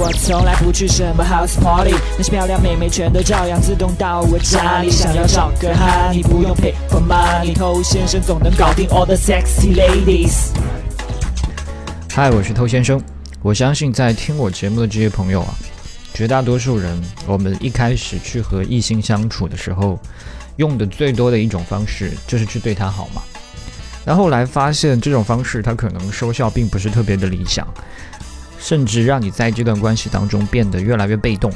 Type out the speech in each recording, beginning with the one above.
我从来不去什么 house party，那些漂亮妹妹全都照样自动到我家里。想要找个哈，你不用 pay for money，偷先生总能搞定 all the sexy ladies。嗨，我是偷先生。我相信在听我节目的这些朋友啊，绝大多数人，我们一开始去和异性相处的时候，用的最多的一种方式就是去对他好嘛。但后来发现这种方式，它可能收效并不是特别的理想，甚至让你在这段关系当中变得越来越被动。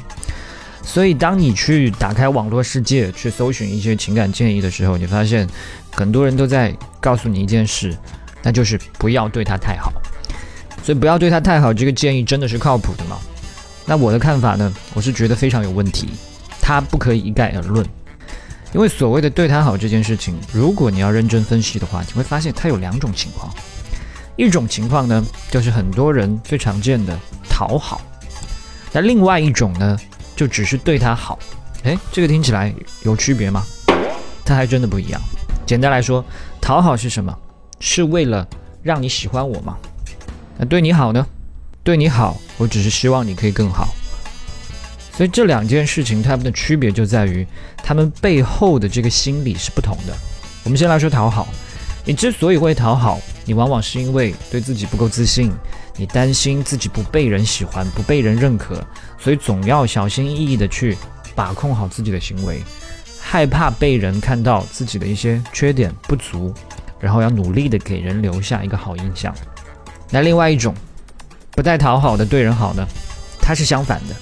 所以，当你去打开网络世界，去搜寻一些情感建议的时候，你发现很多人都在告诉你一件事，那就是不要对他太好。所以，不要对他太好，这个建议真的是靠谱的吗？那我的看法呢？我是觉得非常有问题，它不可以一概而论。因为所谓的对他好这件事情，如果你要认真分析的话，你会发现它有两种情况。一种情况呢，就是很多人最常见的讨好；那另外一种呢，就只是对他好。诶，这个听起来有区别吗？它还真的不一样。简单来说，讨好。是什么？是为了让你喜欢我吗？那对你好。呢？对你好，我只是希望你可以更好。所以这两件事情，它们的区别就在于，他们背后的这个心理是不同的。我们先来说讨好，你之所以会讨好，你往往是因为对自己不够自信，你担心自己不被人喜欢、不被人认可，所以总要小心翼翼的去把控好自己的行为，害怕被人看到自己的一些缺点不足，然后要努力的给人留下一个好印象。那另外一种不带讨好的对人好呢，它是相反的。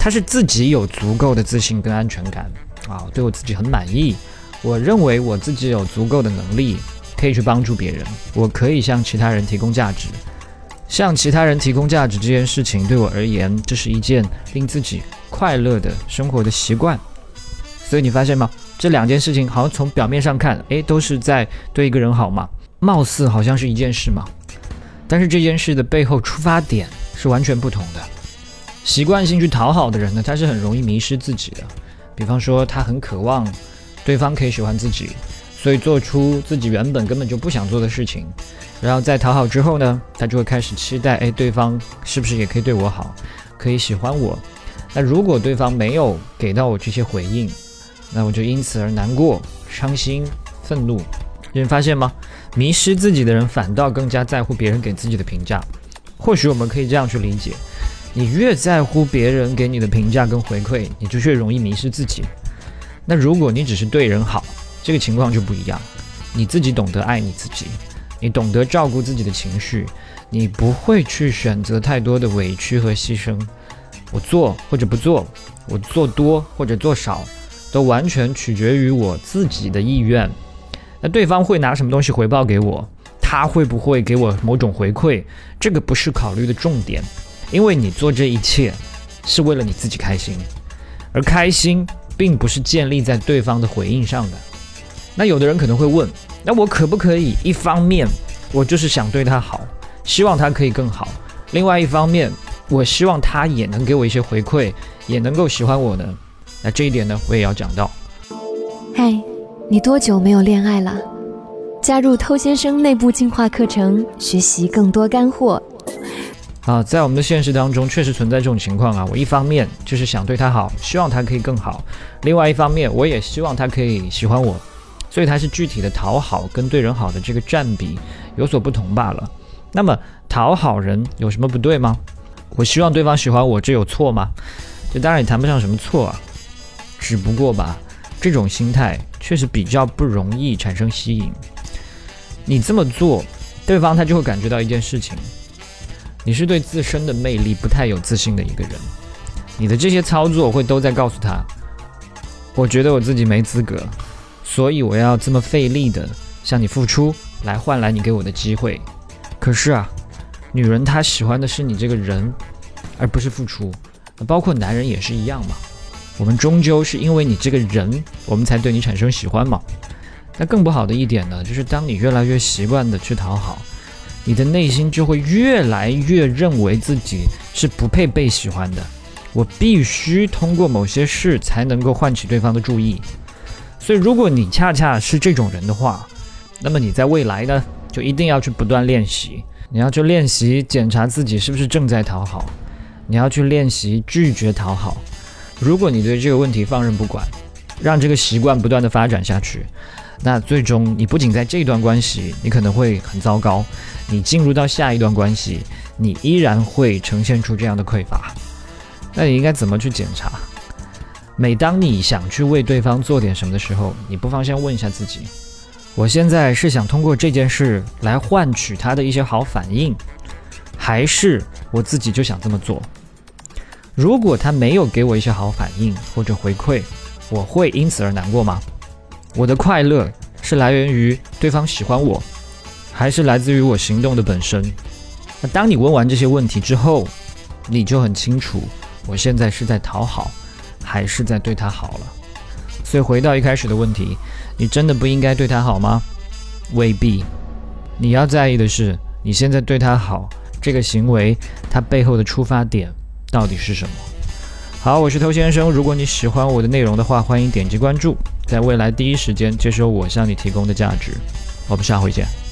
他是自己有足够的自信跟安全感啊，对我自己很满意。我认为我自己有足够的能力，可以去帮助别人。我可以向其他人提供价值，向其他人提供价值这件事情对我而言，这是一件令自己快乐的生活的习惯。所以你发现吗？这两件事情好像从表面上看，诶，都是在对一个人好嘛，貌似好像是一件事嘛。但是这件事的背后出发点是完全不同的。习惯性去讨好的人呢，他是很容易迷失自己的。比方说，他很渴望对方可以喜欢自己，所以做出自己原本根本就不想做的事情。然后在讨好之后呢，他就会开始期待，哎，对方是不是也可以对我好，可以喜欢我？那如果对方没有给到我这些回应，那我就因此而难过、伤心、愤怒。你发现吗？迷失自己的人反倒更加在乎别人给自己的评价。或许我们可以这样去理解。你越在乎别人给你的评价跟回馈，你就越容易迷失自己。那如果你只是对人好，这个情况就不一样。你自己懂得爱你自己，你懂得照顾自己的情绪，你不会去选择太多的委屈和牺牲。我做或者不做，我做多或者做少，都完全取决于我自己的意愿。那对方会拿什么东西回报给我？他会不会给我某种回馈？这个不是考虑的重点。因为你做这一切是为了你自己开心，而开心并不是建立在对方的回应上的。那有的人可能会问：那我可不可以一方面我就是想对他好，希望他可以更好；另外一方面，我希望他也能给我一些回馈，也能够喜欢我呢？那这一点呢，我也要讲到。嗨，你多久没有恋爱了？加入偷先生内部进化课程，学习更多干货。啊，在我们的现实当中，确实存在这种情况啊。我一方面就是想对他好，希望他可以更好；另外一方面，我也希望他可以喜欢我。所以，他是具体的讨好跟对人好的这个占比有所不同罢了。那么，讨好人有什么不对吗？我希望对方喜欢我，这有错吗？这当然也谈不上什么错啊。只不过吧，这种心态确实比较不容易产生吸引。你这么做，对方他就会感觉到一件事情。你是对自身的魅力不太有自信的一个人，你的这些操作会都在告诉他，我觉得我自己没资格，所以我要这么费力的向你付出，来换来你给我的机会。可是啊，女人她喜欢的是你这个人，而不是付出，包括男人也是一样嘛。我们终究是因为你这个人，我们才对你产生喜欢嘛。那更不好的一点呢，就是当你越来越习惯的去讨好。你的内心就会越来越认为自己是不配被喜欢的，我必须通过某些事才能够唤起对方的注意。所以，如果你恰恰是这种人的话，那么你在未来呢，就一定要去不断练习，你要去练习检查自己是不是正在讨好。你要去练习拒绝讨好。如果你对这个问题放任不管，让这个习惯不断的发展下去，那最终你不仅在这段关系你可能会很糟糕，你进入到下一段关系，你依然会呈现出这样的匮乏。那你应该怎么去检查？每当你想去为对方做点什么的时候，你不妨先问一下自己：我现在是想通过这件事来换取他的一些好反应，还是我自己就想这么做？如果他没有给我一些好反应或者回馈，我会因此而难过吗？我的快乐是来源于对方喜欢我，还是来自于我行动的本身？那当你问完这些问题之后，你就很清楚，我现在是在讨好。还是在对他好了，所以回到一开始的问题，你真的不应该对他好吗？未必。你要在意的是，你现在对他好这个行为，它背后的出发点到底是什么？好，我是偷先生。如果你喜欢我的内容的话，欢迎点击关注，在未来第一时间接收我向你提供的价值。我们下回见。